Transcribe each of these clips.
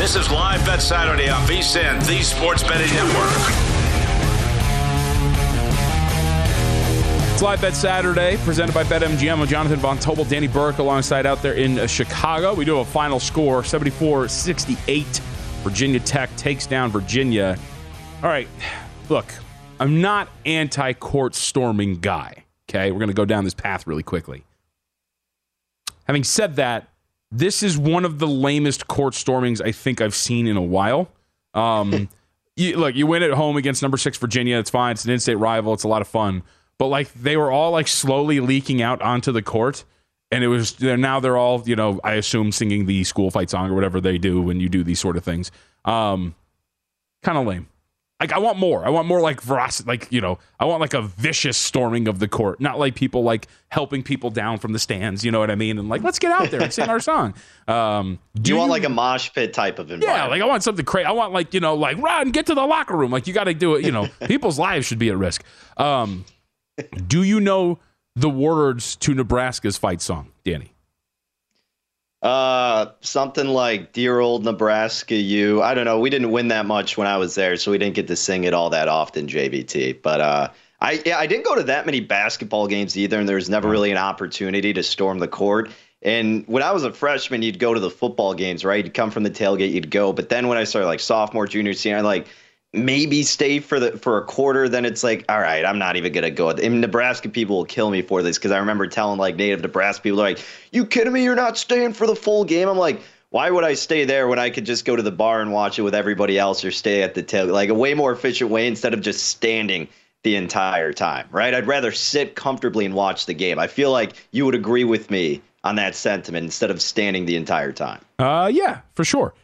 This is Live Bet Saturday on VSIN, the Sports Betting Network. It's Live Bet Saturday, presented by BetMGM. I'm Jonathan Von Tobel, Danny Burke alongside out there in uh, Chicago. We do have a final score 74 68. Virginia Tech takes down Virginia. All right, look, I'm not anti court storming guy. Okay, we're going to go down this path really quickly. Having said that, this is one of the lamest court stormings I think I've seen in a while. Um, you, look, you win at home against number six Virginia. It's fine. It's an in-state rival. It's a lot of fun. But like they were all like slowly leaking out onto the court, and it was they're, now they're all you know I assume singing the school fight song or whatever they do when you do these sort of things. Um, kind of lame. Like I want more. I want more like veracity. Like you know, I want like a vicious storming of the court, not like people like helping people down from the stands. You know what I mean? And like let's get out there and sing our song. Um, do you want like a mosh pit type of environment? Yeah, like I want something crazy. I want like you know like run, get to the locker room. Like you got to do it. You know, people's lives should be at risk. Um, do you know the words to Nebraska's fight song, Danny? Uh, something like "Dear Old Nebraska." You, I don't know. We didn't win that much when I was there, so we didn't get to sing it all that often, JVT. But uh, I yeah, I didn't go to that many basketball games either, and there was never really an opportunity to storm the court. And when I was a freshman, you'd go to the football games, right? You'd come from the tailgate, you'd go. But then when I started like sophomore, junior, senior, like maybe stay for the for a quarter then it's like all right i'm not even gonna go. Nebraska people will kill me for this because i remember telling like native nebraska people like you kidding me? You're not staying for the full game? I'm like why would i stay there when i could just go to the bar and watch it with everybody else or stay at the tail like a way more efficient way instead of just standing the entire time right? I'd rather sit comfortably and watch the game. I feel like you would agree with me on that sentiment instead of standing the entire time. Uh yeah for sure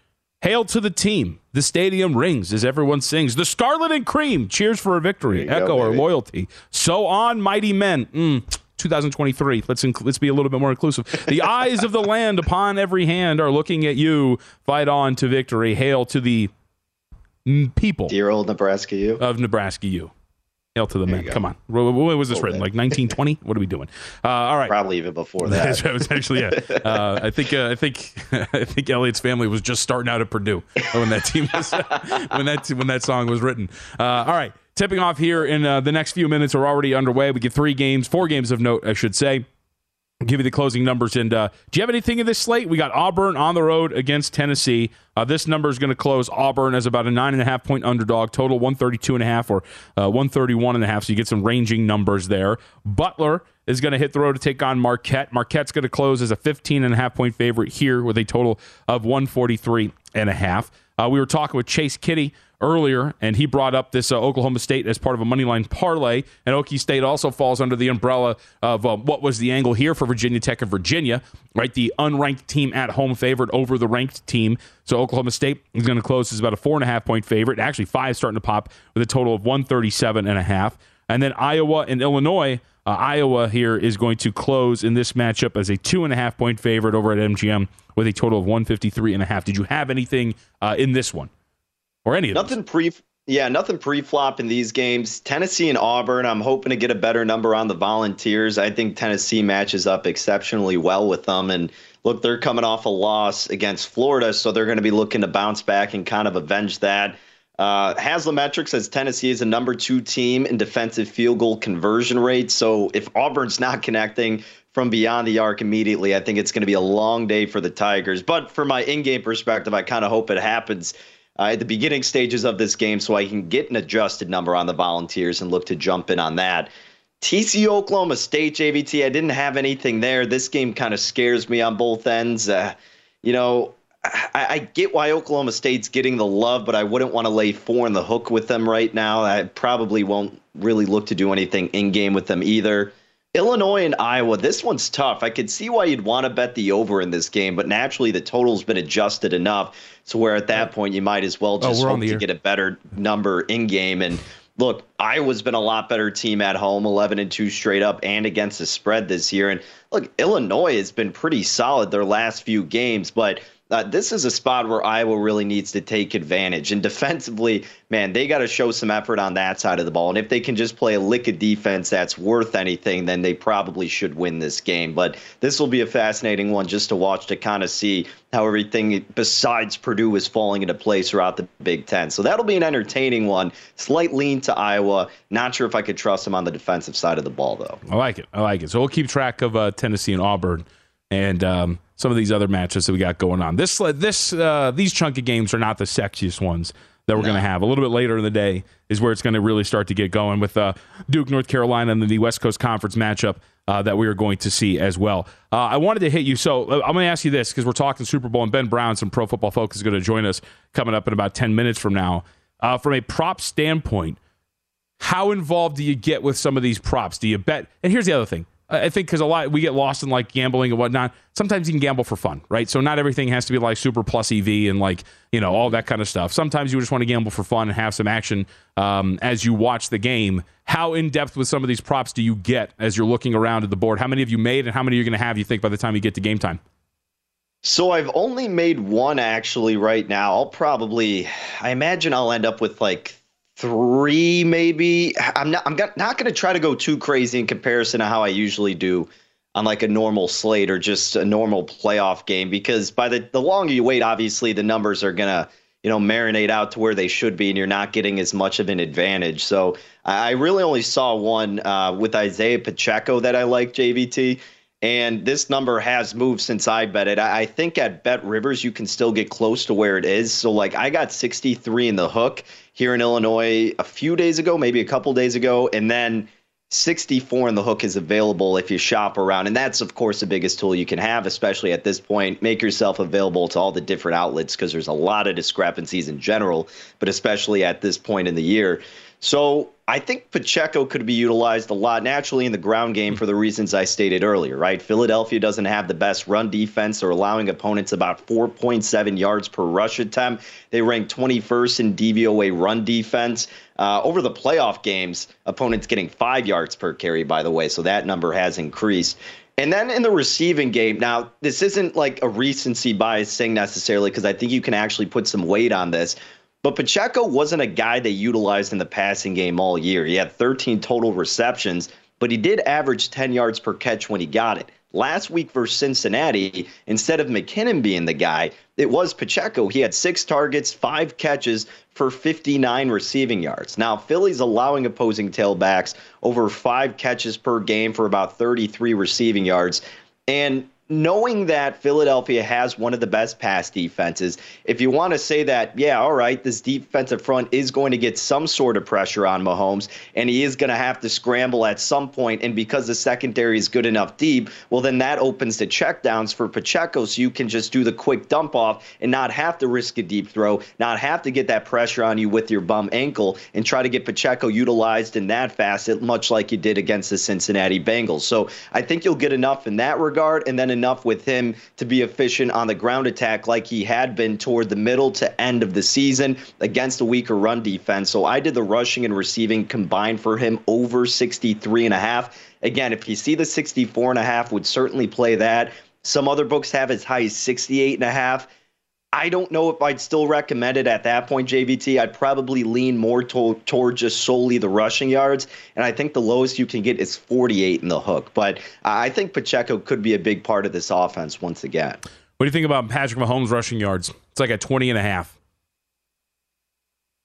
Hail to the team. The stadium rings as everyone sings. The Scarlet and Cream cheers for a victory. Echo go, our loyalty. So on, mighty men. Mm, 2023. Let's inc- let's be a little bit more inclusive. The eyes of the land upon every hand are looking at you. Fight on to victory. Hail to the people. Dear old Nebraska, you of Nebraska, you. Hail to the men. Come on. When was this written? Like 1920? what are we doing? Uh, all right. Probably even before that. that was actually yeah. Uh, I think uh, I think I think Elliot's family was just starting out at Purdue when that team was when that when that song was written. Uh, all right. Tipping off here in uh, the next few minutes are already underway. We get three games, four games of note, I should say. Give you the closing numbers. And uh, do you have anything in this slate? We got Auburn on the road against Tennessee. Uh, this number is going to close Auburn as about a nine and a half point underdog, total 132 and a half or uh, 131 and a half. So you get some ranging numbers there. Butler is going to hit the road to take on Marquette. Marquette's going to close as a 15 and a half point favorite here with a total of 143 and a half. Uh, we were talking with Chase Kiddy earlier, and he brought up this uh, Oklahoma State as part of a money line parlay. And Okie State also falls under the umbrella of uh, what was the angle here for Virginia Tech and Virginia, right? The unranked team at home favorite over the ranked team. So Oklahoma State is going to close as about a four and a half point favorite. Actually, five starting to pop with a total of 137 and a half. And then Iowa and Illinois. Uh, Iowa here is going to close in this matchup as a two and a half point favorite over at MGM with a total of 153 and a half. Did you have anything uh, in this one or any of nothing pre? Yeah, nothing pre-flop in these games. Tennessee and Auburn. I'm hoping to get a better number on the Volunteers. I think Tennessee matches up exceptionally well with them. And look, they're coming off a loss against Florida, so they're going to be looking to bounce back and kind of avenge that. Uh, Haslametric says Tennessee is a number two team in defensive field goal conversion rate. So if Auburn's not connecting from beyond the arc immediately, I think it's going to be a long day for the Tigers. But for my in game perspective, I kind of hope it happens uh, at the beginning stages of this game so I can get an adjusted number on the Volunteers and look to jump in on that. TCU Oklahoma State JVT, I didn't have anything there. This game kind of scares me on both ends. Uh, you know, I, I, get why Oklahoma State's getting the love, but I wouldn't want to lay four in the hook with them right now. I probably won't really look to do anything in game with them either. Illinois and Iowa, this one's tough. I could see why you'd want to bet the over in this game, but naturally the total's been adjusted enough to where at that point you might as well oh, just oh, hope to get a better number in game. And look, Iowa's been a lot better team at home, 11 and 2 straight up and against the spread this year. And look, Illinois has been pretty solid their last few games, but uh, this is a spot where Iowa really needs to take advantage. And defensively, man, they got to show some effort on that side of the ball. And if they can just play a lick of defense that's worth anything, then they probably should win this game. But this will be a fascinating one just to watch to kind of see how everything besides Purdue is falling into place throughout the Big Ten. So that'll be an entertaining one. Slight lean to Iowa. Not sure if I could trust him on the defensive side of the ball, though. I like it. I like it. So we'll keep track of uh, Tennessee and Auburn. And, um, some of these other matches that we got going on. This this uh, these chunky games are not the sexiest ones that we're no. going to have. A little bit later in the day is where it's going to really start to get going with uh, Duke, North Carolina, and the West Coast Conference matchup uh, that we are going to see as well. Uh, I wanted to hit you, so uh, I'm going to ask you this because we're talking Super Bowl, and Ben Brown, some Pro Football Focus, is going to join us coming up in about 10 minutes from now. Uh, from a prop standpoint, how involved do you get with some of these props? Do you bet? And here's the other thing I think because a lot we get lost in like gambling and whatnot. Sometimes you can gamble for fun, right? So not everything has to be like super plus EV and like you know all that kind of stuff. Sometimes you just want to gamble for fun and have some action um, as you watch the game. How in depth with some of these props do you get as you're looking around at the board? How many have you made, and how many are you going to have? You think by the time you get to game time? So I've only made one actually right now. I'll probably, I imagine I'll end up with like three, maybe. I'm not. I'm not going to try to go too crazy in comparison to how I usually do on like a normal slate or just a normal playoff game because by the the longer you wait, obviously the numbers are gonna you know marinate out to where they should be, and you're not getting as much of an advantage. So I really only saw one uh, with Isaiah Pacheco that I like JVT. And this number has moved since I bet it. I think at Bet Rivers, you can still get close to where it is. So, like, I got 63 in the hook here in Illinois a few days ago, maybe a couple days ago. And then 64 in the hook is available if you shop around. And that's, of course, the biggest tool you can have, especially at this point. Make yourself available to all the different outlets because there's a lot of discrepancies in general, but especially at this point in the year. So I think Pacheco could be utilized a lot naturally in the ground game for the reasons I stated earlier, right? Philadelphia doesn't have the best run defense. They're allowing opponents about 4.7 yards per rush attempt. They rank 21st in DVOA run defense. Uh, over the playoff games, opponents getting five yards per carry, by the way, so that number has increased. And then in the receiving game, now this isn't like a recency bias thing necessarily, because I think you can actually put some weight on this. But Pacheco wasn't a guy they utilized in the passing game all year. He had 13 total receptions, but he did average 10 yards per catch when he got it. Last week versus Cincinnati, instead of McKinnon being the guy, it was Pacheco. He had six targets, five catches for 59 receiving yards. Now, Philly's allowing opposing tailbacks over five catches per game for about 33 receiving yards. And knowing that Philadelphia has one of the best pass defenses, if you want to say that, yeah, all right, this defensive front is going to get some sort of pressure on Mahomes, and he is going to have to scramble at some point, and because the secondary is good enough deep, well, then that opens the checkdowns for Pacheco, so you can just do the quick dump off and not have to risk a deep throw, not have to get that pressure on you with your bum ankle, and try to get Pacheco utilized in that facet, much like you did against the Cincinnati Bengals. So I think you'll get enough in that regard, and then enough with him to be efficient on the ground attack like he had been toward the middle to end of the season against a weaker run defense. So I did the rushing and receiving combined for him over 63 and a half. Again, if you see the 64 and a half, would certainly play that. Some other books have as high as 68 and a half. I don't know if I'd still recommend it at that point, JVT. I'd probably lean more to, toward just solely the rushing yards. And I think the lowest you can get is 48 in the hook. But I think Pacheco could be a big part of this offense once again. What do you think about Patrick Mahomes rushing yards? It's like a 20 and a half.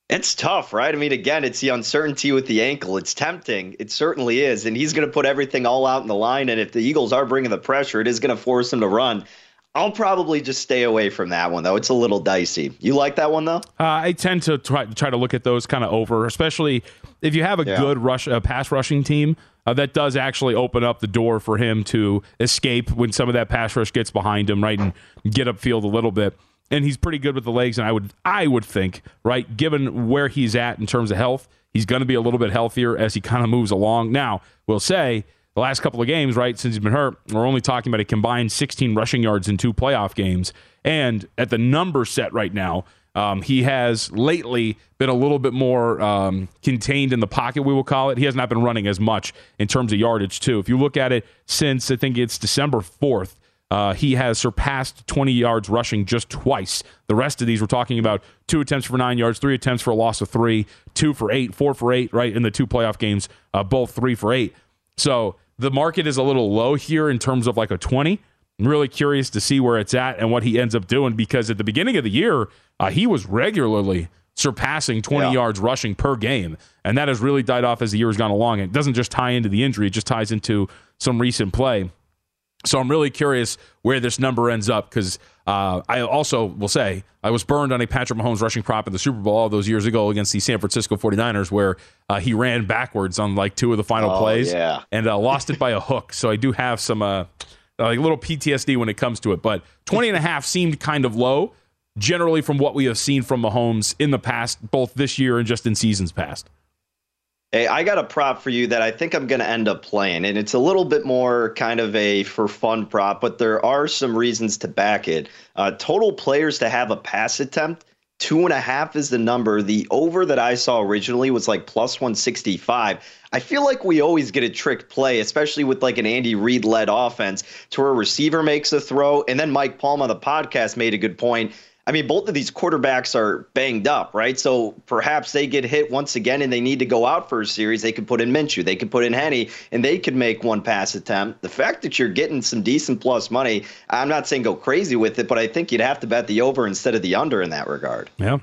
It's tough, right? I mean, again, it's the uncertainty with the ankle. It's tempting. It certainly is. And he's going to put everything all out in the line. And if the Eagles are bringing the pressure, it is going to force him to run. I'll probably just stay away from that one though. It's a little dicey. You like that one though? Uh, I tend to try, try to look at those kind of over, especially if you have a yeah. good rush, a pass rushing team. Uh, that does actually open up the door for him to escape when some of that pass rush gets behind him, right, and get upfield a little bit. And he's pretty good with the legs, and I would I would think, right, given where he's at in terms of health, he's going to be a little bit healthier as he kind of moves along. Now, we'll say the last couple of games, right, since he's been hurt, we're only talking about a combined 16 rushing yards in two playoff games. And at the number set right now, um, he has lately been a little bit more um, contained in the pocket, we will call it. He has not been running as much in terms of yardage, too. If you look at it since I think it's December 4th, uh, he has surpassed 20 yards rushing just twice. The rest of these, we're talking about two attempts for nine yards, three attempts for a loss of three, two for eight, four for eight, right? In the two playoff games, uh, both three for eight. So the market is a little low here in terms of like a 20. I'm really curious to see where it's at and what he ends up doing because at the beginning of the year, uh, he was regularly surpassing 20 yeah. yards rushing per game. And that has really died off as the year has gone along. It doesn't just tie into the injury, it just ties into some recent play. So I'm really curious where this number ends up because uh, I also will say I was burned on a Patrick Mahomes rushing prop in the Super Bowl all those years ago against the San Francisco 49ers where uh, he ran backwards on like two of the final oh, plays yeah. and uh, lost it by a hook. So I do have some uh, like little PTSD when it comes to it. But 20 and a half seemed kind of low generally from what we have seen from Mahomes in the past, both this year and just in seasons past. Hey, I got a prop for you that I think I'm going to end up playing, and it's a little bit more kind of a for fun prop, but there are some reasons to back it. Uh, total players to have a pass attempt, two and a half is the number. The over that I saw originally was like plus 165. I feel like we always get a trick play, especially with like an Andy Reid led offense, to where a receiver makes a throw, and then Mike Palm on the podcast made a good point I mean, both of these quarterbacks are banged up, right? So perhaps they get hit once again and they need to go out for a series. They could put in Minshew, they could put in Henne, and they could make one pass attempt. The fact that you're getting some decent plus money, I'm not saying go crazy with it, but I think you'd have to bet the over instead of the under in that regard. Yeah,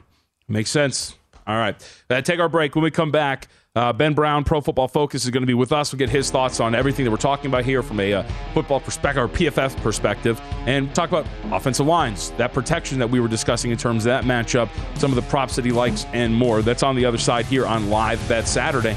makes sense. All right. Uh, take our break. When we come back, uh, ben Brown, Pro Football Focus, is going to be with us. We'll get his thoughts on everything that we're talking about here from a uh, football perspective or PFF perspective, and talk about offensive lines, that protection that we were discussing in terms of that matchup, some of the props that he likes, and more. That's on the other side here on Live Bet Saturday.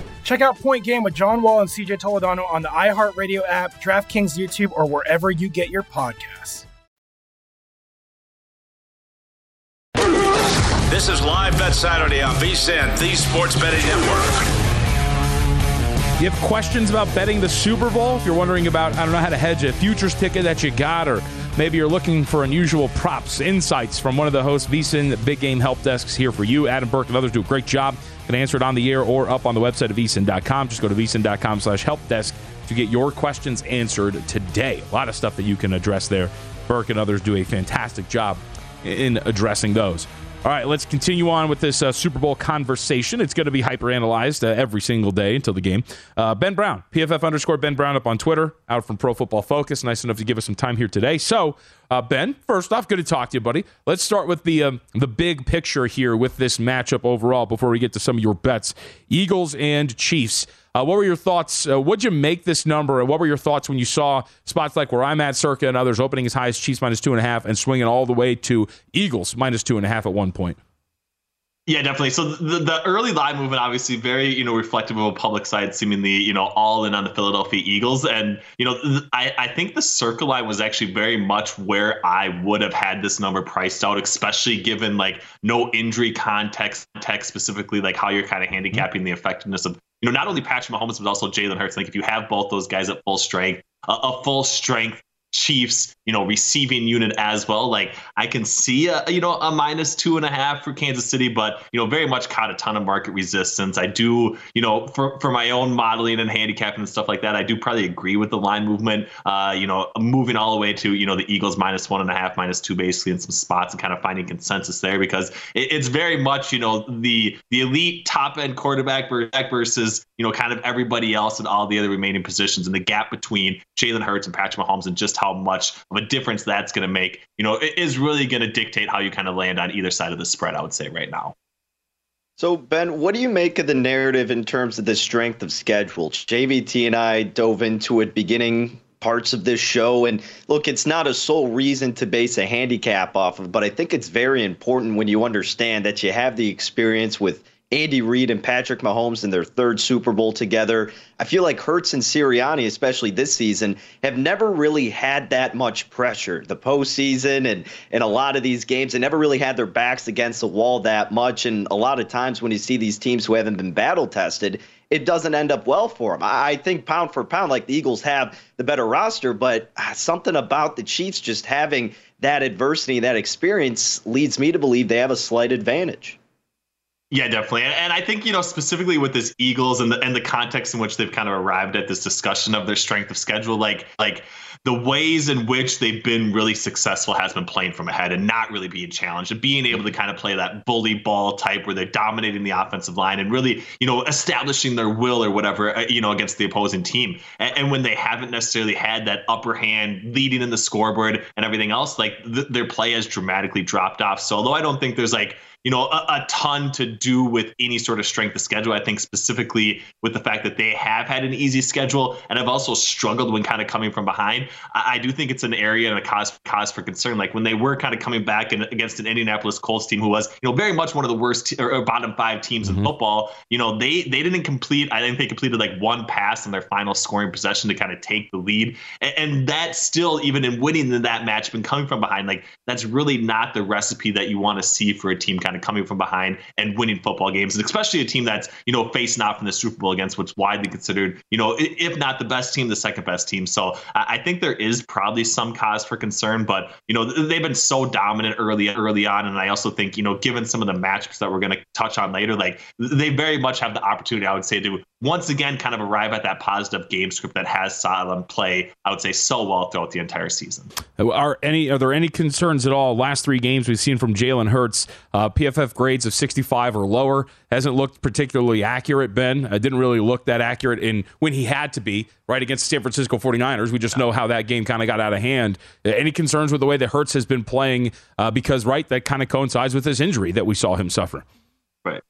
Check out Point Game with John Wall and CJ Toledano on the iHeartRadio app, DraftKings YouTube, or wherever you get your podcasts. This is Live Bet Saturday on VSIN, the Sports Betting Network. You have questions about betting the Super Bowl? If you're wondering about, I don't know how to hedge a futures ticket that you got, or maybe you're looking for unusual props, insights from one of the hosts, VSIN Big Game Help Desks here for you. Adam Burke and others do a great job. Can answer it on the air or up on the website of VSIN.com. Just go to VSIN.com slash help desk to get your questions answered today. A lot of stuff that you can address there. Burke and others do a fantastic job in addressing those. All right, let's continue on with this uh, Super Bowl conversation. It's going to be hyper-analyzed uh, every single day until the game. Uh, ben Brown, PFF underscore Ben Brown up on Twitter, out from Pro Football Focus. Nice enough to give us some time here today. So, uh, Ben, first off, good to talk to you, buddy. Let's start with the um, the big picture here with this matchup overall before we get to some of your bets. Eagles and Chiefs. Uh, what were your thoughts? Uh, what'd you make this number? And what were your thoughts when you saw spots like where I'm at, Circa, and others opening as high as Chiefs minus two and a half and swinging all the way to Eagles minus two and a half at one point? Yeah, definitely. So the, the early line movement, obviously, very you know reflective of a public side, seemingly you know all in on the Philadelphia Eagles, and you know th- I I think the Circa line was actually very much where I would have had this number priced out, especially given like no injury context, text specifically like how you're kind of handicapping the effectiveness of you know not only Patrick Mahomes but also Jalen Hurts. Like if you have both those guys at full strength, a, a full strength Chiefs, you know, receiving unit as well. Like I can see a you know a minus two and a half for Kansas City, but you know very much caught a ton of market resistance. I do you know for for my own modeling and handicapping and stuff like that, I do probably agree with the line movement. Uh, you know, moving all the way to you know the Eagles minus one and a half, minus two basically in some spots and kind of finding consensus there because it, it's very much you know the the elite top end quarterback versus you know kind of everybody else and all the other remaining positions and the gap between Jalen Hurts and Patrick Mahomes and just how much of a difference that's going to make, you know, it is really going to dictate how you kind of land on either side of the spread, I would say right now. So, Ben, what do you make of the narrative in terms of the strength of schedule? JVT and I dove into it beginning parts of this show. And look, it's not a sole reason to base a handicap off of, but I think it's very important when you understand that you have the experience with Andy Reid and Patrick Mahomes in their third Super Bowl together. I feel like Hurts and Sirianni, especially this season, have never really had that much pressure. The postseason and and a lot of these games, they never really had their backs against the wall that much. And a lot of times when you see these teams who haven't been battle tested, it doesn't end up well for them. I think pound for pound, like the Eagles have the better roster, but ah, something about the Chiefs just having that adversity, that experience, leads me to believe they have a slight advantage. Yeah, definitely. And, I think, you know, specifically with this Eagles and the and the context in which they've kind of arrived at this discussion of their strength of schedule, like like the ways in which they've been really successful has been playing from ahead and not really being challenged and being able to kind of play that bully ball type where they're dominating the offensive line and really, you know, establishing their will or whatever, uh, you know, against the opposing team. And, and when they haven't necessarily had that upper hand leading in the scoreboard and everything else, like th- their play has dramatically dropped off. So although I don't think there's like you know, a, a, ton to do with any sort of strength of schedule. I think specifically with the fact that they have had an easy schedule and have also struggled when kind of coming from behind. I, I do think it's an area and a cause cause for concern. Like when they were kind of coming back in, against an Indianapolis Colts team who was, you know, very much one of the worst or, or bottom five teams mm-hmm. in football. You know, they they didn't complete. I think they completed like one pass in their final scoring possession to kind of take the lead, and, and that still, even in winning that match, been coming from behind. Like that's really not the recipe that you want to see for a team. Kind kind of coming from behind and winning football games, and especially a team that's you know facing off in the Super Bowl against what's widely considered you know if not the best team, the second best team. So I think there is probably some cause for concern, but you know they've been so dominant early early on, and I also think you know given some of the matchups that we're going to touch on later, like they very much have the opportunity, I would say, to once again kind of arrive at that positive game script that has saw them play, I would say, so well throughout the entire season. Are any are there any concerns at all? Last three games we've seen from Jalen Hurts, uh, PFF grades of 65 or lower, hasn't looked particularly accurate. Ben, uh, didn't really look that accurate in when he had to be right against the San Francisco 49ers. We just know how that game kind of got out of hand. Uh, any concerns with the way that Hurts has been playing? Uh, because right, that kind of coincides with his injury that we saw him suffer. Right.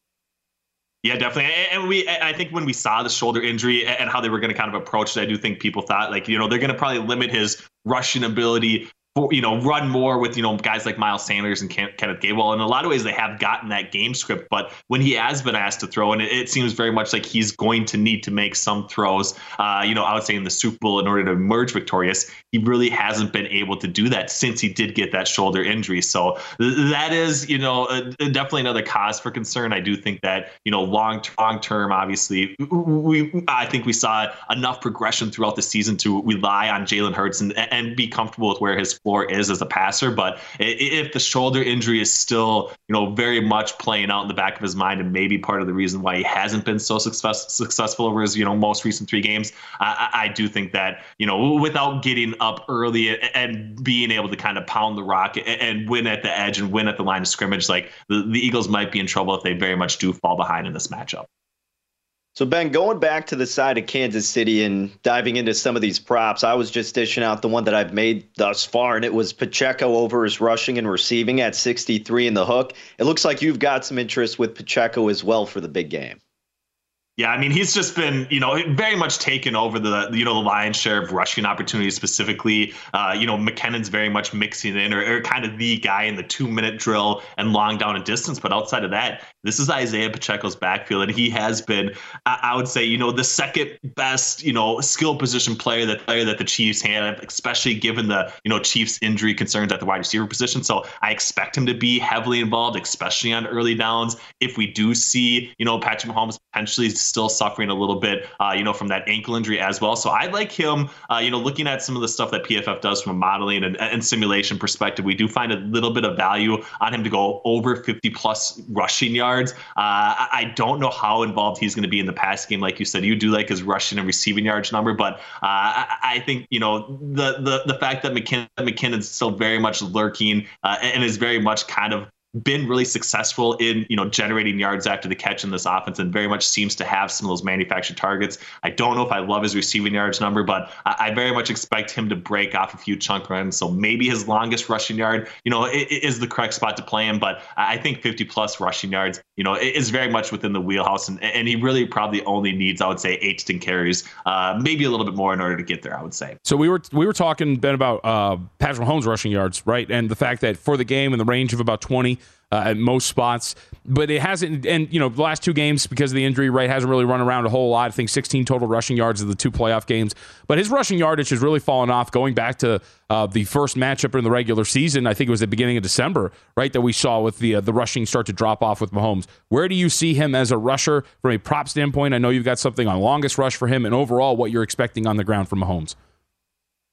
Yeah, definitely. And we, I think when we saw the shoulder injury and how they were going to kind of approach it, I do think people thought like, you know, they're going to probably limit his rushing ability you know, run more with, you know, guys like Miles Sanders and Kenneth Gainwell. In a lot of ways, they have gotten that game script. But when he has been asked to throw, and it, it seems very much like he's going to need to make some throws, uh, you know, I would say in the Super Bowl in order to emerge victorious, he really hasn't been able to do that since he did get that shoulder injury. So that is, you know, definitely another cause for concern. I do think that, you know, long, long term, obviously, we, I think we saw enough progression throughout the season to rely on Jalen Hurts and, and be comfortable with where his floor is as a passer. But if the shoulder injury is still, you know, very much playing out in the back of his mind and maybe part of the reason why he hasn't been so success, successful over his, you know, most recent three games, I, I do think that, you know, without getting up early and being able to kind of pound the rock and win at the edge and win at the line of scrimmage, like the, the Eagles might be in trouble if they very much do fall behind in this matchup. So, Ben, going back to the side of Kansas City and diving into some of these props, I was just dishing out the one that I've made thus far, and it was Pacheco over his rushing and receiving at 63 in the hook. It looks like you've got some interest with Pacheco as well for the big game. Yeah, I mean, he's just been, you know, very much taken over the, you know, the lion's share of rushing opportunities specifically. Uh, you know, McKinnon's very much mixing in or, or kind of the guy in the two minute drill and long down and distance. But outside of that, this is Isaiah Pacheco's backfield, and he has been, I would say, you know, the second best, you know, skill position player that player that the Chiefs have, especially given the, you know, Chiefs injury concerns at the wide receiver position. So I expect him to be heavily involved, especially on early downs. If we do see, you know, Patrick Mahomes potentially still suffering a little bit, uh, you know, from that ankle injury as well. So I like him, uh, you know, looking at some of the stuff that PFF does from a modeling and, and simulation perspective, we do find a little bit of value on him to go over 50 plus rushing yards yards. Uh, I don't know how involved he's going to be in the pass game. Like you said, you do like his rushing and receiving yards number, but uh, I think you know the the the fact that McKinnon McKinnon's still very much lurking uh, and is very much kind of been really successful in you know generating yards after the catch in this offense and very much seems to have some of those manufactured targets. I don't know if I love his receiving yards number, but I, very much expect him to break off a few chunk runs. So maybe his longest rushing yard, you know, is the correct spot to play him. But I think 50 plus rushing yards, you know, is very much within the wheelhouse, and, and he really probably only needs, I would say, eight to ten carries, uh, maybe a little bit more in order to get there. I would say. So we were we were talking Ben about uh, Patrick Mahomes rushing yards, right, and the fact that for the game in the range of about 20 uh, at most spots. But it hasn't, and you know, the last two games because of the injury, right, hasn't really run around a whole lot. I think 16 total rushing yards of the two playoff games. But his rushing yardage has really fallen off going back to uh, the first matchup in the regular season. I think it was the beginning of December, right, that we saw with the uh, the rushing start to drop off with Mahomes. Where do you see him as a rusher from a prop standpoint? I know you've got something on longest rush for him, and overall, what you're expecting on the ground from Mahomes.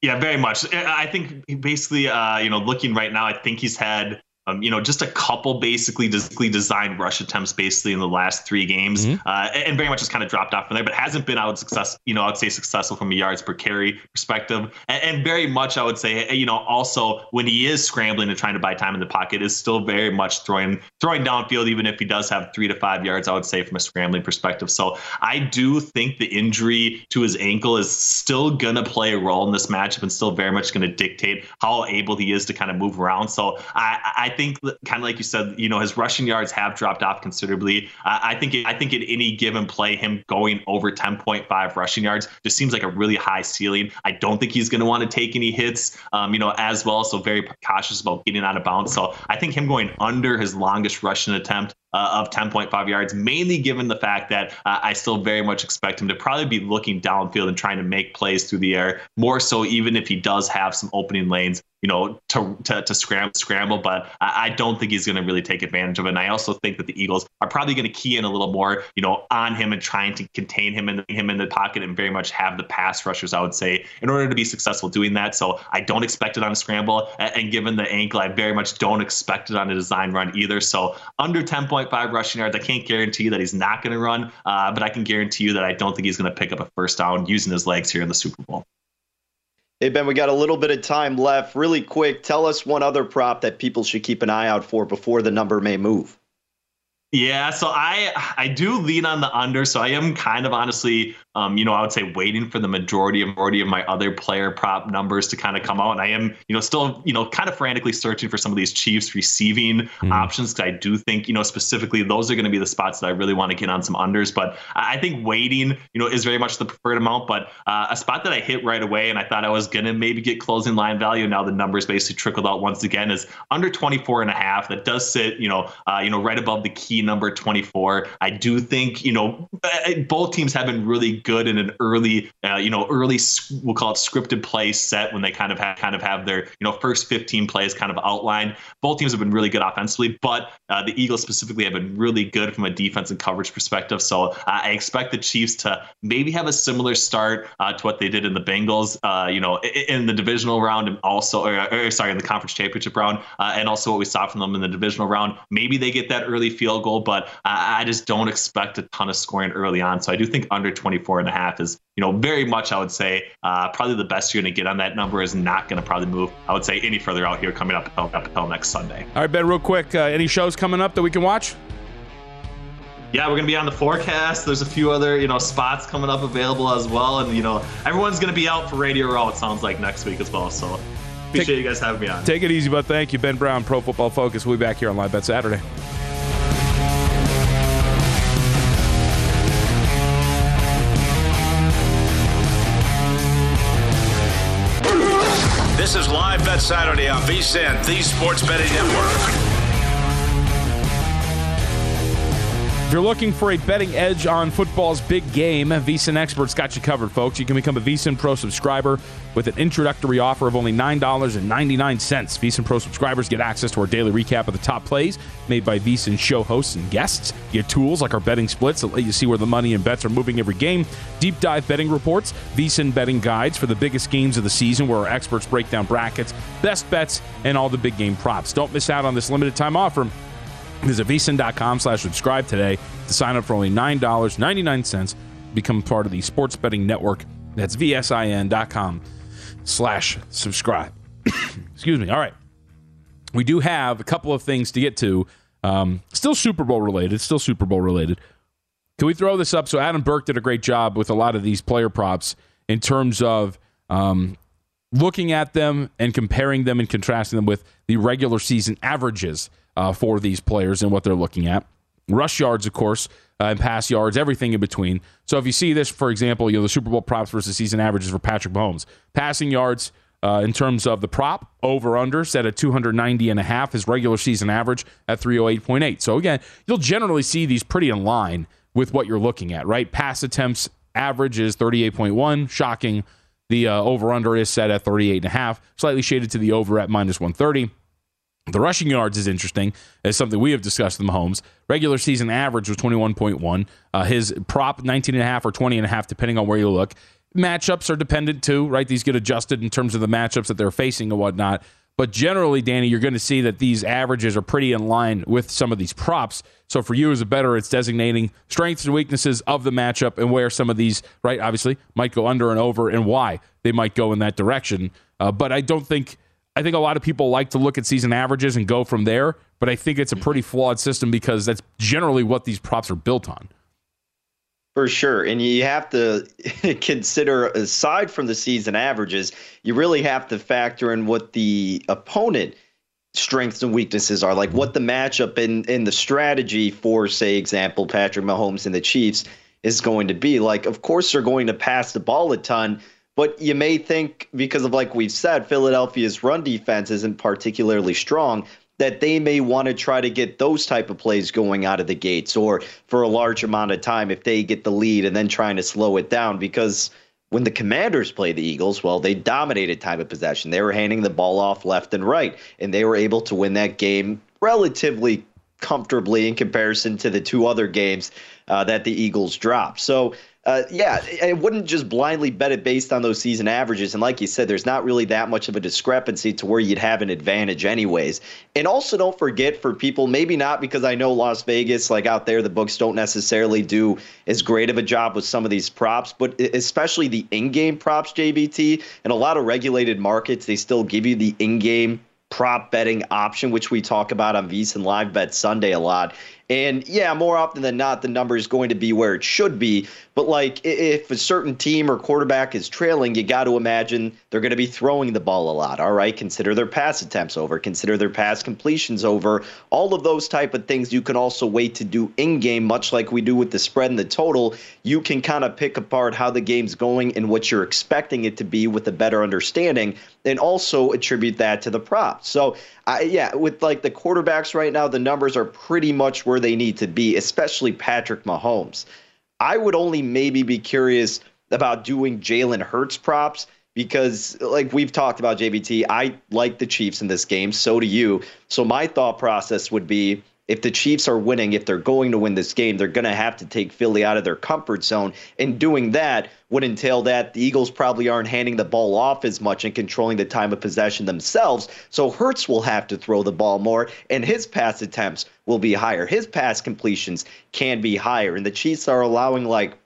Yeah, very much. I think basically, uh, you know, looking right now, I think he's had um, you know, just a couple basically basically designed rush attempts basically in the last three games, mm-hmm. uh, and very much just kind of dropped off from there. But hasn't been, I would success, you know, I would say successful from a yards per carry perspective, and, and very much I would say, you know, also when he is scrambling and trying to buy time in the pocket, is still very much throwing throwing downfield, even if he does have three to five yards. I would say from a scrambling perspective. So I do think the injury to his ankle is still gonna play a role in this matchup, and still very much going to dictate how able he is to kind of move around. So I, I think kind of like you said, you know, his rushing yards have dropped off considerably. I think I think at any given play, him going over 10.5 rushing yards just seems like a really high ceiling. I don't think he's going to want to take any hits, um, you know, as well. So very cautious about getting out of bounds. So I think him going under his longest rushing attempt uh, of 10.5 yards, mainly given the fact that uh, I still very much expect him to probably be looking downfield and trying to make plays through the air, more so even if he does have some opening lanes you know, to to, to scramble, scramble. But I, I don't think he's going to really take advantage of it. And I also think that the Eagles are probably going to key in a little more, you know, on him and trying to contain him and him in the pocket and very much have the pass rushers. I would say in order to be successful doing that. So I don't expect it on a scramble. And, and given the ankle, I very much don't expect it on a design run either. So under 10.5 rushing yards, I can't guarantee that he's not going to run, uh, but I can guarantee you that I don't think he's going to pick up a first down using his legs here in the Super Bowl. Hey, Ben, we got a little bit of time left. Really quick, tell us one other prop that people should keep an eye out for before the number may move. Yeah, so I I do lean on the under, so I am kind of honestly um, you know, I would say waiting for the majority of majority of my other player prop numbers to kind of come out. And I am, you know, still, you know, kind of frantically searching for some of these Chiefs receiving mm. options because I do think, you know, specifically those are going to be the spots that I really want to get on some unders. But I think waiting, you know, is very much the preferred amount. But uh, a spot that I hit right away and I thought I was going to maybe get closing line value. Now the numbers basically trickled out once again is under 24 and a half. That does sit, you know, uh, you know, right above the key number 24. I do think, you know, uh, both teams have been really good in an early, uh, you know, early we'll call it scripted play set when they kind of have kind of have their you know first 15 plays kind of outlined. Both teams have been really good offensively, but uh, the Eagles specifically have been really good from a defense and coverage perspective. So uh, I expect the Chiefs to maybe have a similar start uh, to what they did in the Bengals, uh, you know, in the divisional round and also, or, or sorry, in the conference championship round, and also what we saw from them in the divisional round. Maybe they get that early field goal, but I just don't expect a ton of scoring early on. So I do think under 24 and a half is, you know, very much, I would say, uh, probably the best you're going to get on that number is not going to probably move, I would say, any further out here coming up until, up until next Sunday. All right, Ben, real quick, uh, any shows coming up that we can watch? yeah, we're gonna be on the forecast. There's a few other, you know, spots coming up available as well, and you know, everyone's gonna be out for Radio Row. It sounds like next week as well. So appreciate take, you guys having me on. Take it easy, but thank you, Ben Brown, Pro Football Focus. We'll be back here on Live Bet Saturday. Saturday on VSIN, the Sports Betting Network. If you're looking for a betting edge on football's big game, VSIN experts got you covered, folks. You can become a VSIN Pro subscriber with an introductory offer of only $9.99. VSIN Pro subscribers get access to our daily recap of the top plays made by VSIN show hosts and guests. You Get tools like our betting splits that let you see where the money and bets are moving every game, deep dive betting reports, VSIN betting guides for the biggest games of the season where our experts break down brackets, best bets, and all the big game props. Don't miss out on this limited time offer. Visit vsin.com slash subscribe today to sign up for only $9.99. Become part of the sports betting network. That's vsin.com slash subscribe. Excuse me. All right. We do have a couple of things to get to. Um, still Super Bowl related. Still Super Bowl related. Can we throw this up? So Adam Burke did a great job with a lot of these player props in terms of um, looking at them and comparing them and contrasting them with the regular season averages uh, for these players and what they're looking at. Rush yards, of course, uh, and pass yards, everything in between. So if you see this, for example, you know the Super Bowl props versus season averages for Patrick Mahomes, passing yards uh, in terms of the prop over under set at 290 and a half, his regular season average at 308.8. So again, you'll generally see these pretty in line with what you're looking at, right? Pass attempts average is 38.1, shocking. The uh, over under is set at 38 and a half, slightly shaded to the over at minus 130. The rushing yards is interesting as something we have discussed the Mahomes. Regular season average was 21.1. Uh, his prop 19.5 or 20.5, depending on where you look. Matchups are dependent too, right? These get adjusted in terms of the matchups that they're facing and whatnot. But generally, Danny, you're going to see that these averages are pretty in line with some of these props. So for you as a better, it's designating strengths and weaknesses of the matchup and where some of these, right, obviously, might go under and over and why they might go in that direction. Uh, but I don't think, I think a lot of people like to look at season averages and go from there. But I think it's a mm-hmm. pretty flawed system because that's generally what these props are built on. For sure. And you have to consider, aside from the season averages, you really have to factor in what the opponent strengths and weaknesses are, like what the matchup and in, in the strategy for, say, example, Patrick Mahomes and the Chiefs is going to be. Like, of course, they're going to pass the ball a ton, but you may think, because of like we've said, Philadelphia's run defense isn't particularly strong that they may want to try to get those type of plays going out of the gates or for a large amount of time if they get the lead and then trying to slow it down. Because when the commanders played the eagles well they dominated time of possession. They were handing the ball off left and right and they were able to win that game relatively comfortably in comparison to the two other games uh, that the eagles dropped. So uh, yeah, I wouldn't just blindly bet it based on those season averages. And like you said, there's not really that much of a discrepancy to where you'd have an advantage, anyways. And also, don't forget for people, maybe not because I know Las Vegas, like out there, the books don't necessarily do as great of a job with some of these props, but especially the in game props, JVT. And a lot of regulated markets, they still give you the in game prop betting option, which we talk about on VSiN Live Bet Sunday a lot. And yeah, more often than not, the number is going to be where it should be. But like, if a certain team or quarterback is trailing, you got to imagine they're going to be throwing the ball a lot. All right, consider their pass attempts over, consider their pass completions over. All of those type of things you can also wait to do in game, much like we do with the spread and the total. You can kind of pick apart how the game's going and what you're expecting it to be with a better understanding, and also attribute that to the props. So, I, yeah, with like the quarterbacks right now, the numbers are pretty much where they need to be, especially Patrick Mahomes. I would only maybe be curious about doing Jalen Hurts props because, like we've talked about, JVT, I like the Chiefs in this game. So do you. So my thought process would be if the Chiefs are winning, if they're going to win this game, they're going to have to take Philly out of their comfort zone. And doing that would entail that the Eagles probably aren't handing the ball off as much and controlling the time of possession themselves. So Hurts will have to throw the ball more, and his pass attempts will be higher. His pass completions can be higher. And the Chiefs are allowing like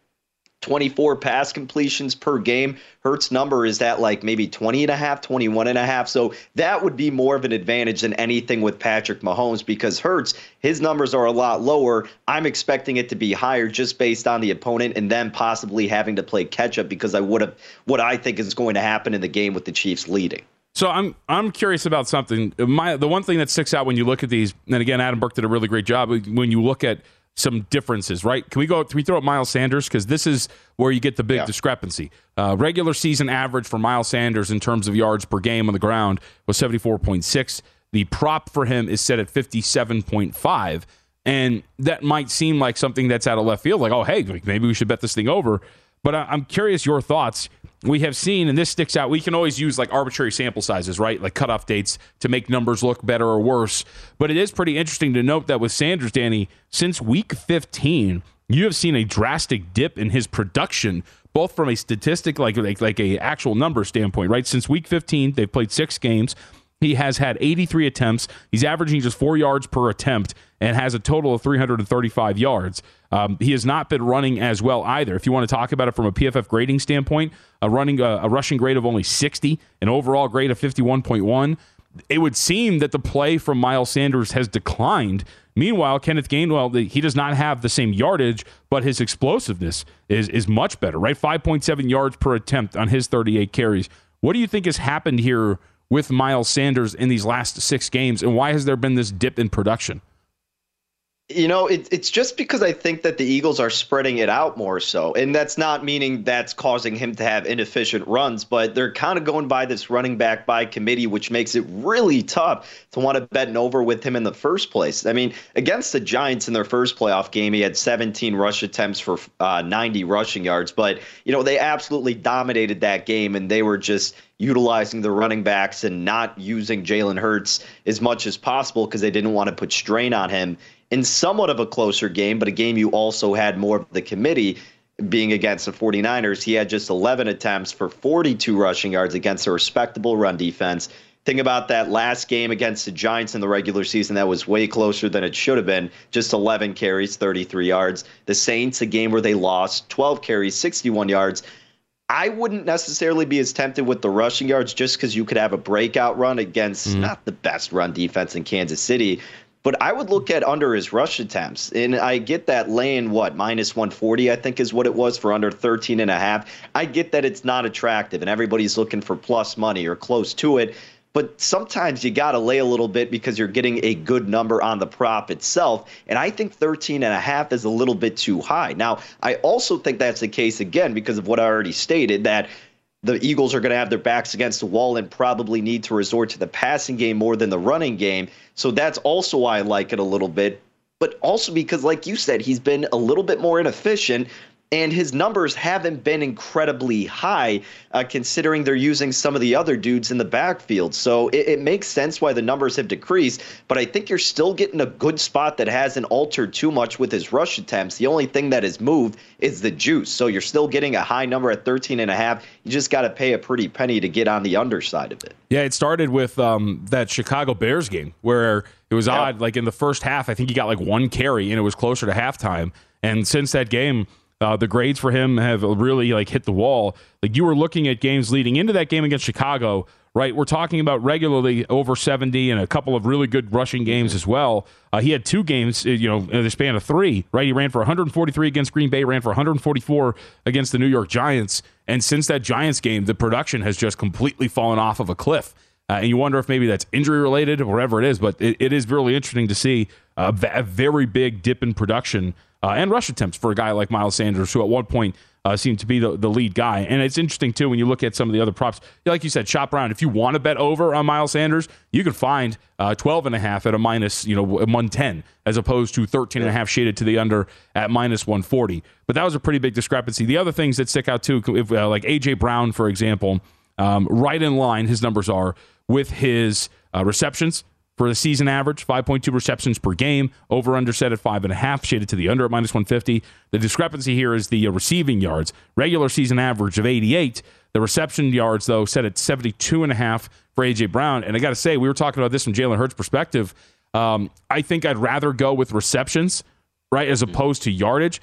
24 pass completions per game. Hurts number is that like maybe 20 and a half, 21 and a half. So that would be more of an advantage than anything with Patrick Mahomes because Hurts, his numbers are a lot lower. I'm expecting it to be higher just based on the opponent and then possibly having to play catch up because I would have what I think is going to happen in the game with the Chiefs leading. So I'm I'm curious about something. My the one thing that sticks out when you look at these, and again, Adam Burke did a really great job when you look at some differences, right? Can we go? Can we throw up Miles Sanders because this is where you get the big yeah. discrepancy. Uh, regular season average for Miles Sanders in terms of yards per game on the ground was seventy four point six. The prop for him is set at fifty seven point five, and that might seem like something that's out of left field. Like, oh, hey, maybe we should bet this thing over. But I'm curious your thoughts we have seen, and this sticks out, we can always use like arbitrary sample sizes, right? Like cutoff dates to make numbers look better or worse. But it is pretty interesting to note that with Sanders, Danny, since week 15, you have seen a drastic dip in his production, both from a statistic, like like, like a actual number standpoint, right? Since week 15, they've played six games. He has had 83 attempts. He's averaging just four yards per attempt and has a total of 335 yards. Um, he has not been running as well either. If you want to talk about it from a PFF grading standpoint, a running a, a rushing grade of only 60, an overall grade of 51.1. It would seem that the play from Miles Sanders has declined. Meanwhile, Kenneth Gainwell, he does not have the same yardage, but his explosiveness is is much better, right? 5.7 yards per attempt on his 38 carries. What do you think has happened here with Miles Sanders in these last six games, and why has there been this dip in production? You know, it, it's just because I think that the Eagles are spreading it out more so. And that's not meaning that's causing him to have inefficient runs, but they're kind of going by this running back by committee, which makes it really tough to want to bet an over with him in the first place. I mean, against the Giants in their first playoff game, he had 17 rush attempts for uh, 90 rushing yards. But, you know, they absolutely dominated that game, and they were just utilizing the running backs and not using Jalen Hurts as much as possible because they didn't want to put strain on him in somewhat of a closer game, but a game you also had more of the committee being against the 49ers. He had just 11 attempts for 42 rushing yards against a respectable run defense. Think about that last game against the Giants in the regular season. That was way closer than it should have been. Just 11 carries, 33 yards. The Saints, a game where they lost, 12 carries, 61 yards. I wouldn't necessarily be as tempted with the rushing yards just because you could have a breakout run against mm-hmm. not the best run defense in Kansas City. But I would look at under his rush attempts. And I get that lane, what, minus 140, I think is what it was for under 13 and a half. I get that it's not attractive and everybody's looking for plus money or close to it but sometimes you got to lay a little bit because you're getting a good number on the prop itself. And I think 13 and a half is a little bit too high. Now, I also think that's the case again because of what I already stated that the Eagles are going to have their backs against the wall and probably need to resort to the passing game more than the running game. So that's also why I like it a little bit. But also because, like you said, he's been a little bit more inefficient and his numbers haven't been incredibly high uh, considering they're using some of the other dudes in the backfield. So it, it, makes sense why the numbers have decreased, but I think you're still getting a good spot that hasn't altered too much with his rush attempts. The only thing that has moved is the juice. So you're still getting a high number at 13 and a half. You just got to pay a pretty penny to get on the underside of it. Yeah, it started with um, that Chicago Bears game where it was odd. Like in the first half, I think he got like one carry and it was closer to halftime. And since that game, uh, the grades for him have really like hit the wall. Like you were looking at games leading into that game against Chicago, right? We're talking about regularly over 70 and a couple of really good rushing games as well. Uh, he had two games, uh, you know, in the span of three, right? He ran for 143 against Green Bay, ran for 144 against the New York Giants. And since that Giants game, the production has just completely fallen off of a cliff. Uh, and you wonder if maybe that's injury related or whatever it is, but it, it is really interesting to see a, a very big dip in production uh, and rush attempts for a guy like Miles Sanders, who at one point uh, seemed to be the, the lead guy. And it's interesting, too, when you look at some of the other props. Like you said, shop around. If you want to bet over on Miles Sanders, you can find uh, 12 and a half at a minus, you know, 110, as opposed to 13 and a half shaded to the under at minus 140. But that was a pretty big discrepancy. The other things that stick out, too, if, uh, like A.J. Brown, for example, um, right in line, his numbers are with his uh, receptions for the season average, 5.2 receptions per game, over under set at 5.5, shaded to the under at minus 150. The discrepancy here is the uh, receiving yards. Regular season average of 88. The reception yards, though, set at 72.5 for A.J. Brown. And I got to say, we were talking about this from Jalen Hurts' perspective. Um, I think I'd rather go with receptions, right, as opposed to yardage.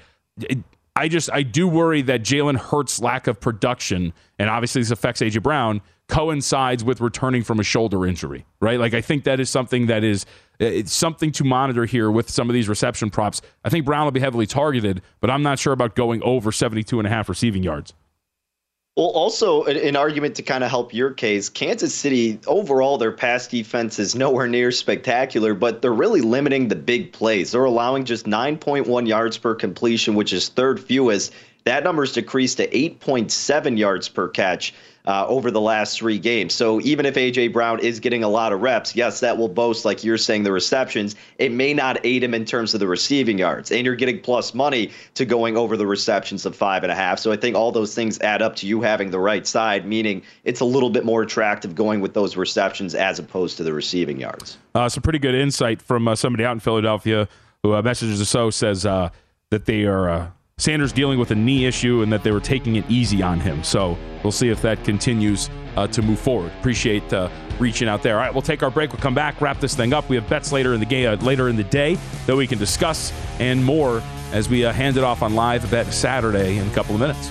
I just, I do worry that Jalen Hurts' lack of production, and obviously this affects A.J. Brown, coincides with returning from a shoulder injury, right? Like I think that is something that is uh, it's something to monitor here with some of these reception props. I think Brown will be heavily targeted, but I'm not sure about going over 72 and a half receiving yards. Well, also an argument to kind of help your case, Kansas City overall their pass defense is nowhere near spectacular, but they're really limiting the big plays. They're allowing just 9.1 yards per completion, which is third fewest. That number's decreased to 8.7 yards per catch uh, over the last three games. So even if AJ Brown is getting a lot of reps, yes, that will boast, like you're saying, the receptions. It may not aid him in terms of the receiving yards, and you're getting plus money to going over the receptions of five and a half. So I think all those things add up to you having the right side, meaning it's a little bit more attractive going with those receptions as opposed to the receiving yards. Uh, some pretty good insight from uh, somebody out in Philadelphia who uh, messages us so says uh, that they are uh, Sanders dealing with a knee issue and that they were taking it easy on him. So we'll see if that continues uh, to move forward. Appreciate uh, reaching out there. All right, we'll take our break. We'll come back, wrap this thing up. We have bets later in the game, uh, later in the day that we can discuss and more as we uh, hand it off on live bet Saturday in a couple of minutes.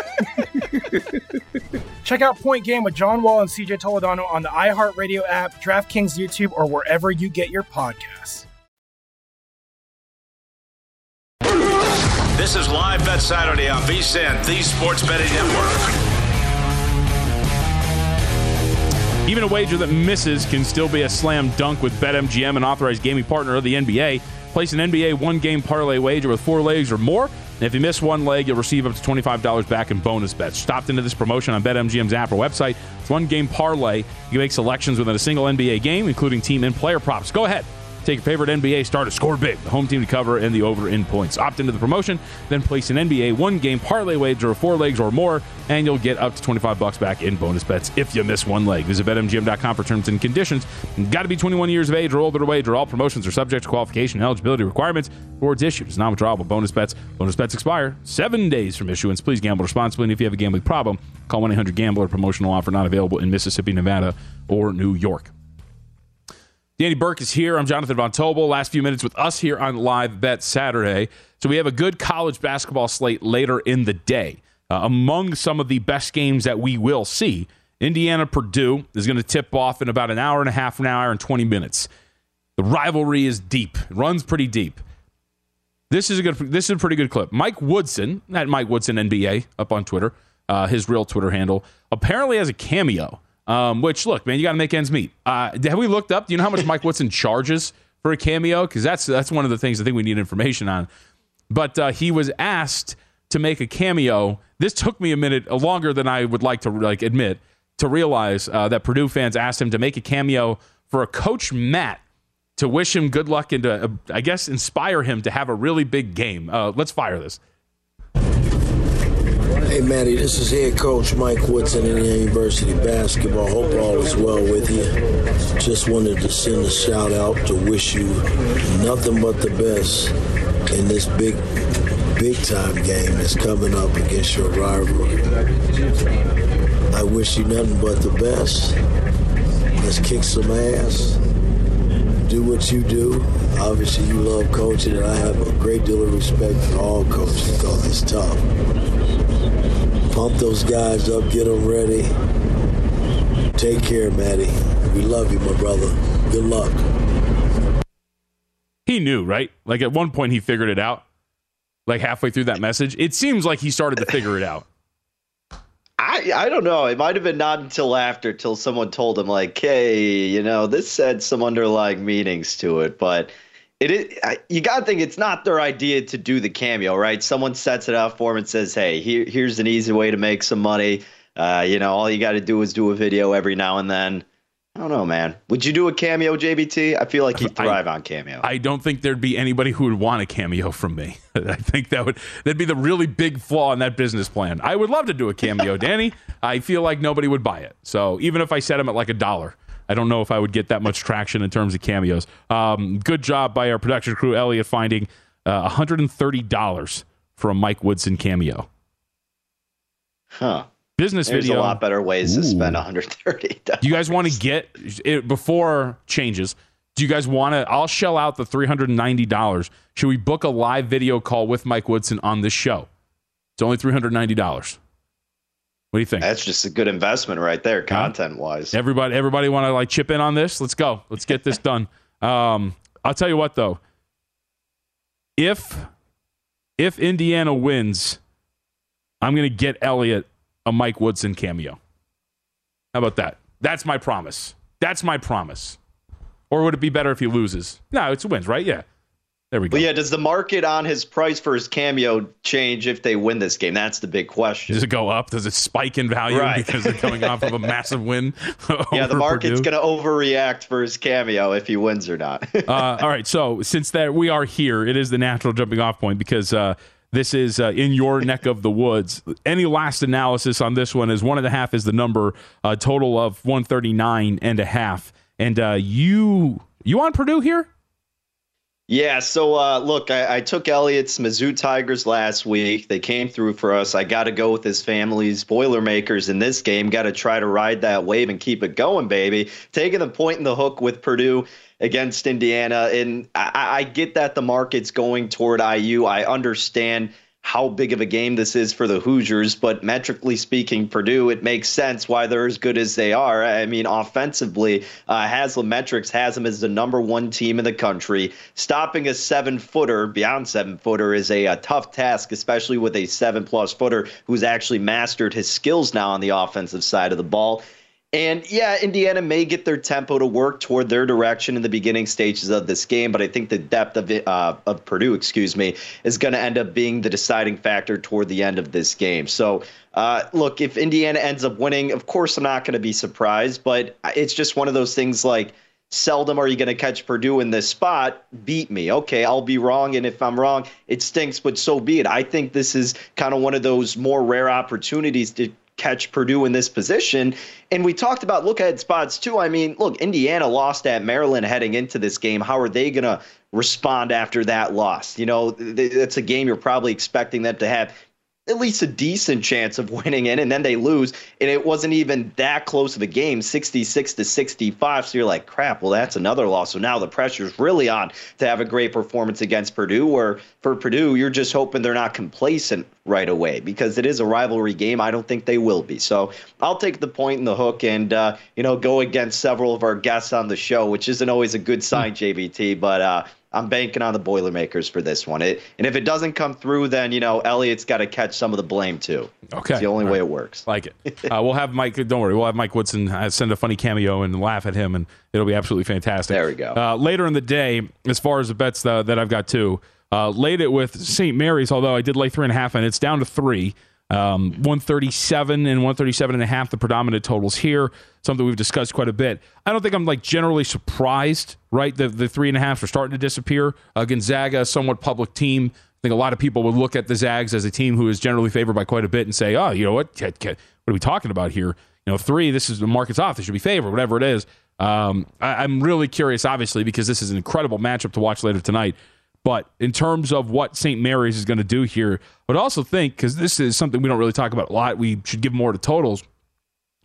Check out Point Game with John Wall and CJ Toledano on the iHeartRadio app, DraftKings YouTube, or wherever you get your podcasts. This is Live Bet Saturday on VSIN, the Sports Betting Network. Even a wager that misses can still be a slam dunk with BetMGM, an authorized gaming partner of the NBA. Place an NBA one game parlay wager with four legs or more. And if you miss one leg, you'll receive up to $25 back in bonus bets. Stopped into this promotion on BetMGM's app or website. It's one game parlay. You can make selections within a single NBA game, including team and player props. Go ahead. Take your favorite NBA star to score big, the home team to cover, and the over in points. Opt into the promotion, then place an NBA one game parlay wager of four legs or more, and you'll get up to 25 bucks back in bonus bets if you miss one leg. Visit BetMGM.com for terms and conditions. Got to be 21 years of age or older to wager. All promotions are subject to qualification and eligibility requirements. Rewards issued is non withdrawable bonus bets. Bonus bets expire seven days from issuance. Please gamble responsibly, and if you have a gambling problem, call 1 800 Gambler. Promotional offer not available in Mississippi, Nevada, or New York. Danny Burke is here. I'm Jonathan Von Tobel. Last few minutes with us here on Live Bet Saturday. So we have a good college basketball slate later in the day. Uh, among some of the best games that we will see, Indiana Purdue is going to tip off in about an hour and a half, an hour and 20 minutes. The rivalry is deep. It runs pretty deep. This is a good. This is a pretty good clip. Mike Woodson, at Mike Woodson NBA, up on Twitter, uh, his real Twitter handle, apparently has a cameo. Um, which look, man, you got to make ends meet. Uh, have we looked up? Do you know how much Mike Woodson charges for a cameo? Because that's that's one of the things I think we need information on. But uh, he was asked to make a cameo. This took me a minute, uh, longer than I would like to like admit, to realize uh, that Purdue fans asked him to make a cameo for a coach Matt to wish him good luck and to, uh, I guess, inspire him to have a really big game. Let's fire this. Hey, Matty, this is head coach Mike Woodson, Indiana University basketball. Hope all is well with you. Just wanted to send a shout out to wish you nothing but the best in this big, big time game that's coming up against your rival. I wish you nothing but the best. Let's kick some ass. Do what you do. Obviously, you love coaching, and I have a great deal of respect for all coaches because it's tough. Pump those guys up, get them ready. Take care, Matty. We love you, my brother. Good luck. He knew, right? Like at one point, he figured it out. Like halfway through that message, it seems like he started to figure it out. I I don't know. It might have been not until after, till someone told him like, "Hey, you know, this had some underlying meanings to it." But it is you got to think it's not their idea to do the cameo, right? Someone sets it out for him and says, "Hey, here here's an easy way to make some money." Uh, you know, all you got to do is do a video every now and then. I don't know, man. Would you do a cameo, JVT? I feel like you thrive on cameo. I don't think there'd be anybody who would want a cameo from me. I think that would that'd be the really big flaw in that business plan. I would love to do a cameo, Danny. I feel like nobody would buy it. So even if I set them at like a dollar, I don't know if I would get that much traction in terms of cameos. Um, good job by our production crew, Elliot, finding uh, $130 for a Mike Woodson cameo. Huh. Business There's video. a lot better ways Ooh. to spend 130. Do you guys want to get it before changes? Do you guys want to? I'll shell out the $390. Should we book a live video call with Mike Woodson on this show? It's only $390. What do you think? That's just a good investment right there, content wise. Everybody, everybody want to like chip in on this? Let's go. Let's get this done. Um, I'll tell you what though. If if Indiana wins, I'm going to get Elliott a Mike Woodson cameo. How about that? That's my promise. That's my promise. Or would it be better if he loses? No, it's wins, right? Yeah. There we go. Well, yeah, does the market on his price for his cameo change if they win this game? That's the big question. Does it go up? Does it spike in value Right. because they're coming off of a massive win? yeah, the market's going to overreact for his cameo if he wins or not. uh, all right. So since that we are here, it is the natural jumping off point because uh, this is uh, in your neck of the woods. Any last analysis on this one is one and a half is the number, a total of one thirty nine and a half. And uh, you you on Purdue here? Yeah, so uh, look, I, I took Elliott's Mizzou Tigers last week. They came through for us. I got to go with his family's Boilermakers in this game. Got to try to ride that wave and keep it going, baby. Taking the point in the hook with Purdue against Indiana. And I, I get that the market's going toward IU. I understand how big of a game this is for the Hoosiers, but metrically speaking, Purdue, it makes sense why they're as good as they are. I mean, offensively, uh, Haslametrics has them as the number one team in the country. Stopping a seven footer, beyond seven footer, is a, a tough task, especially with a seven plus footer who's actually mastered his skills now on the offensive side of the ball. And yeah, Indiana may get their tempo to work toward their direction in the beginning stages of this game, but I think the depth of it, uh, of Purdue, excuse me, is going to end up being the deciding factor toward the end of this game. So, uh, look, if Indiana ends up winning, of course I'm not going to be surprised, but it's just one of those things like seldom are you going to catch Purdue in this spot. Beat me. Okay, I'll be wrong. And if I'm wrong, it stinks, but so be it. I think this is kind of one of those more rare opportunities to catch Purdue in this position. And we talked about look ahead spots too. I mean, look, Indiana lost at Maryland heading into this game. How are they going to respond after that loss? You know, that's a game you're probably expecting them to have at least a decent chance of winning in, and then they lose, and it wasn't even that close of a game, 66 to 65. So you're like, crap, well, that's another loss. So now the pressure's really on to have a great performance against Purdue, where for Purdue, you're just hoping they're not complacent right away because it is a rivalry game. I don't think they will be. So I'll take the point in the hook and, uh, you know, go against several of our guests on the show, which isn't always a good sign, JVT, but, uh, I'm banking on the Boilermakers for this one. It, and if it doesn't come through, then you know Elliott's got to catch some of the blame too. Okay, it's the only All way right. it works. Like it. Uh, we'll have Mike. Don't worry. We'll have Mike Woodson uh, send a funny cameo and laugh at him, and it'll be absolutely fantastic. There we go. Uh, later in the day, as far as the bets uh, that I've got too, uh, laid it with St. Mary's. Although I did lay three and a half, and it's down to three. Um, 137 and 137 and a half, the predominant totals here. Something we've discussed quite a bit. I don't think I'm like generally surprised, right? The the three and a half are starting to disappear. Uh, Gonzaga, somewhat public team. I think a lot of people would look at the Zags as a team who is generally favored by quite a bit and say, oh, you know what? What are we talking about here? You know, three, this is the market's off. They should be favored, whatever it is. Um, I, I'm really curious, obviously, because this is an incredible matchup to watch later tonight. But in terms of what St. Mary's is going to do here, but also think, because this is something we don't really talk about a lot, we should give more to totals.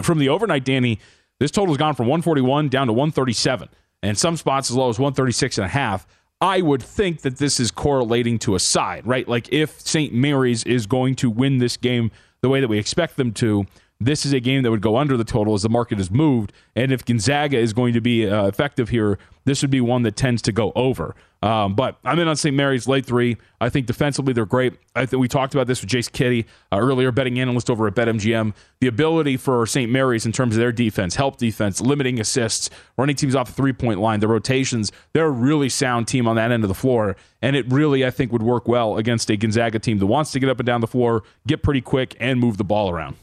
From the overnight, Danny, this total has gone from 141 down to 137, and some spots as low as 136 and a half. I would think that this is correlating to a side, right? Like if St. Mary's is going to win this game the way that we expect them to, this is a game that would go under the total as the market has moved. And if Gonzaga is going to be uh, effective here, this would be one that tends to go over. Um, but I'm in on St. Mary's late three. I think defensively they're great. I think we talked about this with Chase Kiddy uh, earlier, betting analyst over at BetMGM. The ability for St. Mary's in terms of their defense, help defense, limiting assists, running teams off the three point line, the rotations, they're a really sound team on that end of the floor. And it really, I think, would work well against a Gonzaga team that wants to get up and down the floor, get pretty quick, and move the ball around.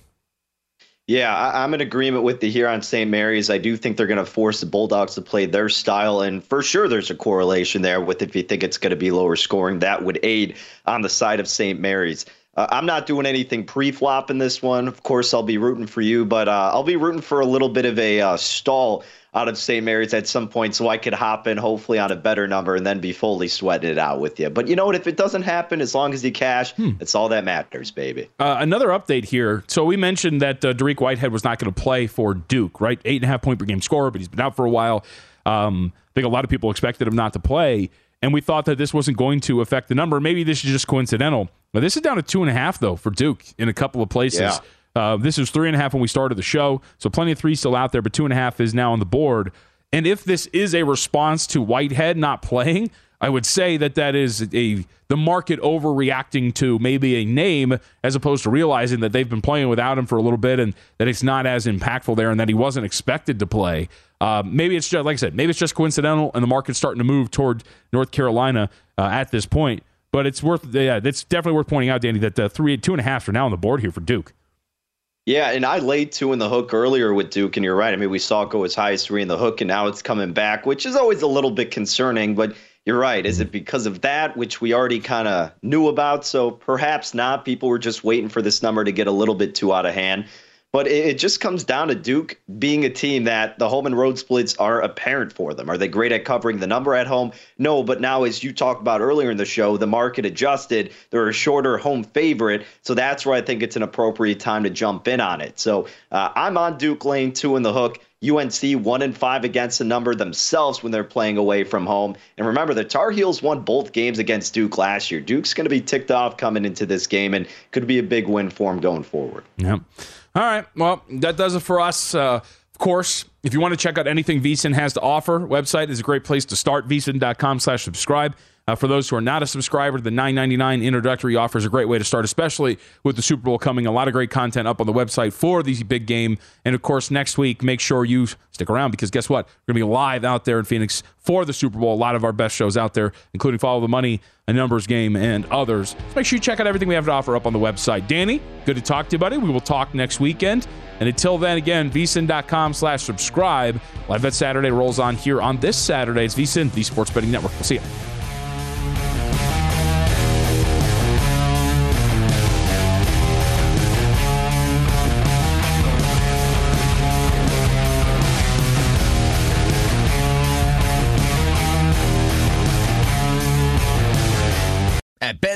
Yeah, I, I'm in agreement with the here on St. Mary's. I do think they're going to force the Bulldogs to play their style, and for sure, there's a correlation there with if you think it's going to be lower scoring, that would aid on the side of St. Mary's. Uh, I'm not doing anything pre-flop in this one. Of course, I'll be rooting for you, but uh, I'll be rooting for a little bit of a uh, stall out of St. Mary's at some point so I could hop in hopefully on a better number and then be fully sweating it out with you. But you know what? If it doesn't happen, as long as you cash, hmm. it's all that matters, baby. Uh, another update here. So we mentioned that uh, Dariq Whitehead was not going to play for Duke, right? Eight and a half point per game scorer, but he's been out for a while. Um, I think a lot of people expected him not to play, and we thought that this wasn't going to affect the number. Maybe this is just coincidental. But this is down to two and a half though for Duke in a couple of places. Yeah. Uh, this is three and a half when we started the show, so plenty of three still out there, but two and a half is now on the board. And if this is a response to Whitehead not playing, I would say that that is a the market overreacting to maybe a name as opposed to realizing that they've been playing without him for a little bit and that it's not as impactful there and that he wasn't expected to play. Uh, maybe it's just like I said, maybe it's just coincidental and the market's starting to move toward North Carolina uh, at this point. But it's worth yeah, it's definitely worth pointing out, Danny, that the three two and a half are now on the board here for Duke. Yeah, and I laid two in the hook earlier with Duke, and you're right. I mean, we saw it go as high as three in the hook, and now it's coming back, which is always a little bit concerning. But you're right. Is it because of that, which we already kind of knew about? So perhaps not. People were just waiting for this number to get a little bit too out of hand. But it, just comes down to Duke being a team that the home and road splits are apparent for them. Are they great at covering the number at home? No, but now, as you talked about earlier in the show, the market adjusted. They're a shorter home favorite. So that's where I think it's an appropriate time to jump in on it. So uh, I'm on Duke lane two in the hook. UNC one and five against the number themselves when they're playing away from home. And remember, the Tar Heels won both games against Duke last year. Duke's going to be ticked off coming into this game and could be a big win for them going forward. Yep. All right. Well, that does it for us. Uh, of course, if you want to check out anything VSIN has to offer, website is a great place to start. VSIN.com slash subscribe. Uh, for those who are not a subscriber, the $9.99 introductory offer is a great way to start, especially with the Super Bowl coming. A lot of great content up on the website for the big game. And of course, next week, make sure you stick around because guess what? We're going to be live out there in Phoenix for the Super Bowl. A lot of our best shows out there, including Follow the Money, a numbers game, and others. So make sure you check out everything we have to offer up on the website. Danny, good to talk to you, buddy. We will talk next weekend. And until then, again, vsin.com slash subscribe. Live Bet Saturday rolls on here on this Saturday. It's vsin, the Sports Betting Network. We'll see you.